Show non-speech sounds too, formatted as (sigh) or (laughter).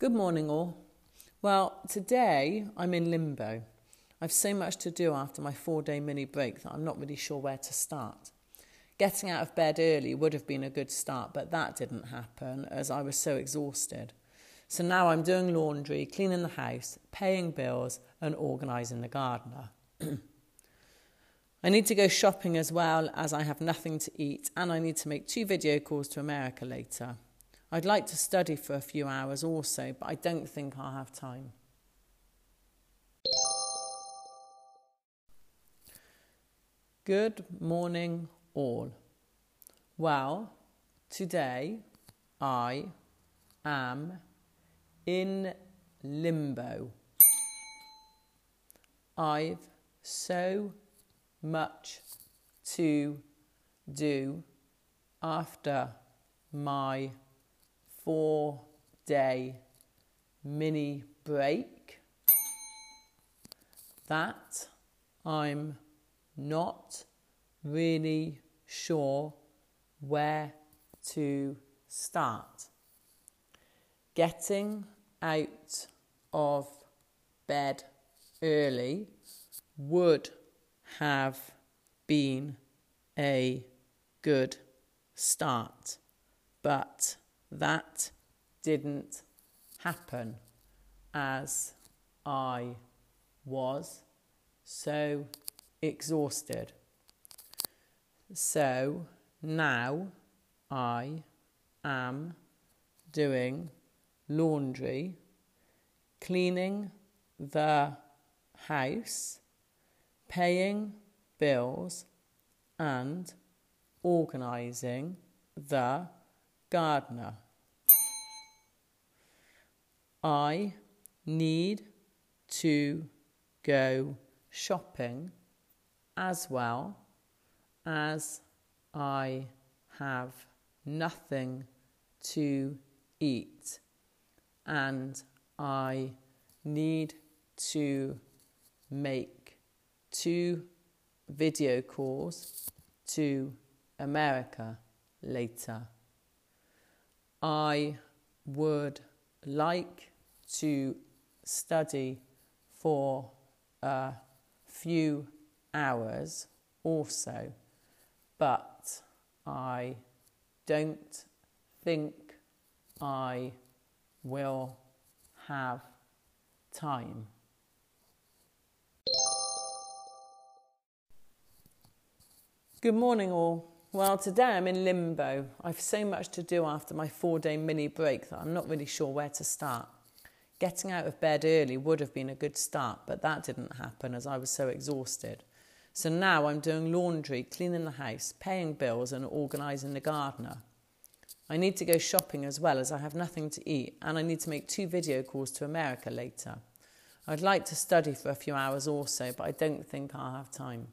Good morning, all. Well, today I'm in limbo. I've so much to do after my four day mini break that I'm not really sure where to start. Getting out of bed early would have been a good start, but that didn't happen as I was so exhausted. So now I'm doing laundry, cleaning the house, paying bills, and organising the gardener. (clears throat) I need to go shopping as well as I have nothing to eat, and I need to make two video calls to America later. I'd like to study for a few hours also, but I don't think I'll have time. Good morning, all. Well, today I am in limbo. I've so much to do after my four day mini break that I'm not really sure where to start. Getting out of bed early would have been a good start, but that didn't happen as I was so exhausted. So now I am doing laundry, cleaning the house, paying bills, and organising the gardener. I need to go shopping as well as I have nothing to eat and I need to make two video calls to America later. I would like to study for a few hours also, but I don't think I will have time. Good morning, all. Well, today I'm in limbo. I've so much to do after my four day mini break that I'm not really sure where to start. Getting out of bed early would have been a good start, but that didn't happen as I was so exhausted. So now I'm doing laundry, cleaning the house, paying bills, and organising the gardener. I need to go shopping as well as I have nothing to eat, and I need to make two video calls to America later. I'd like to study for a few hours also, but I don't think I'll have time.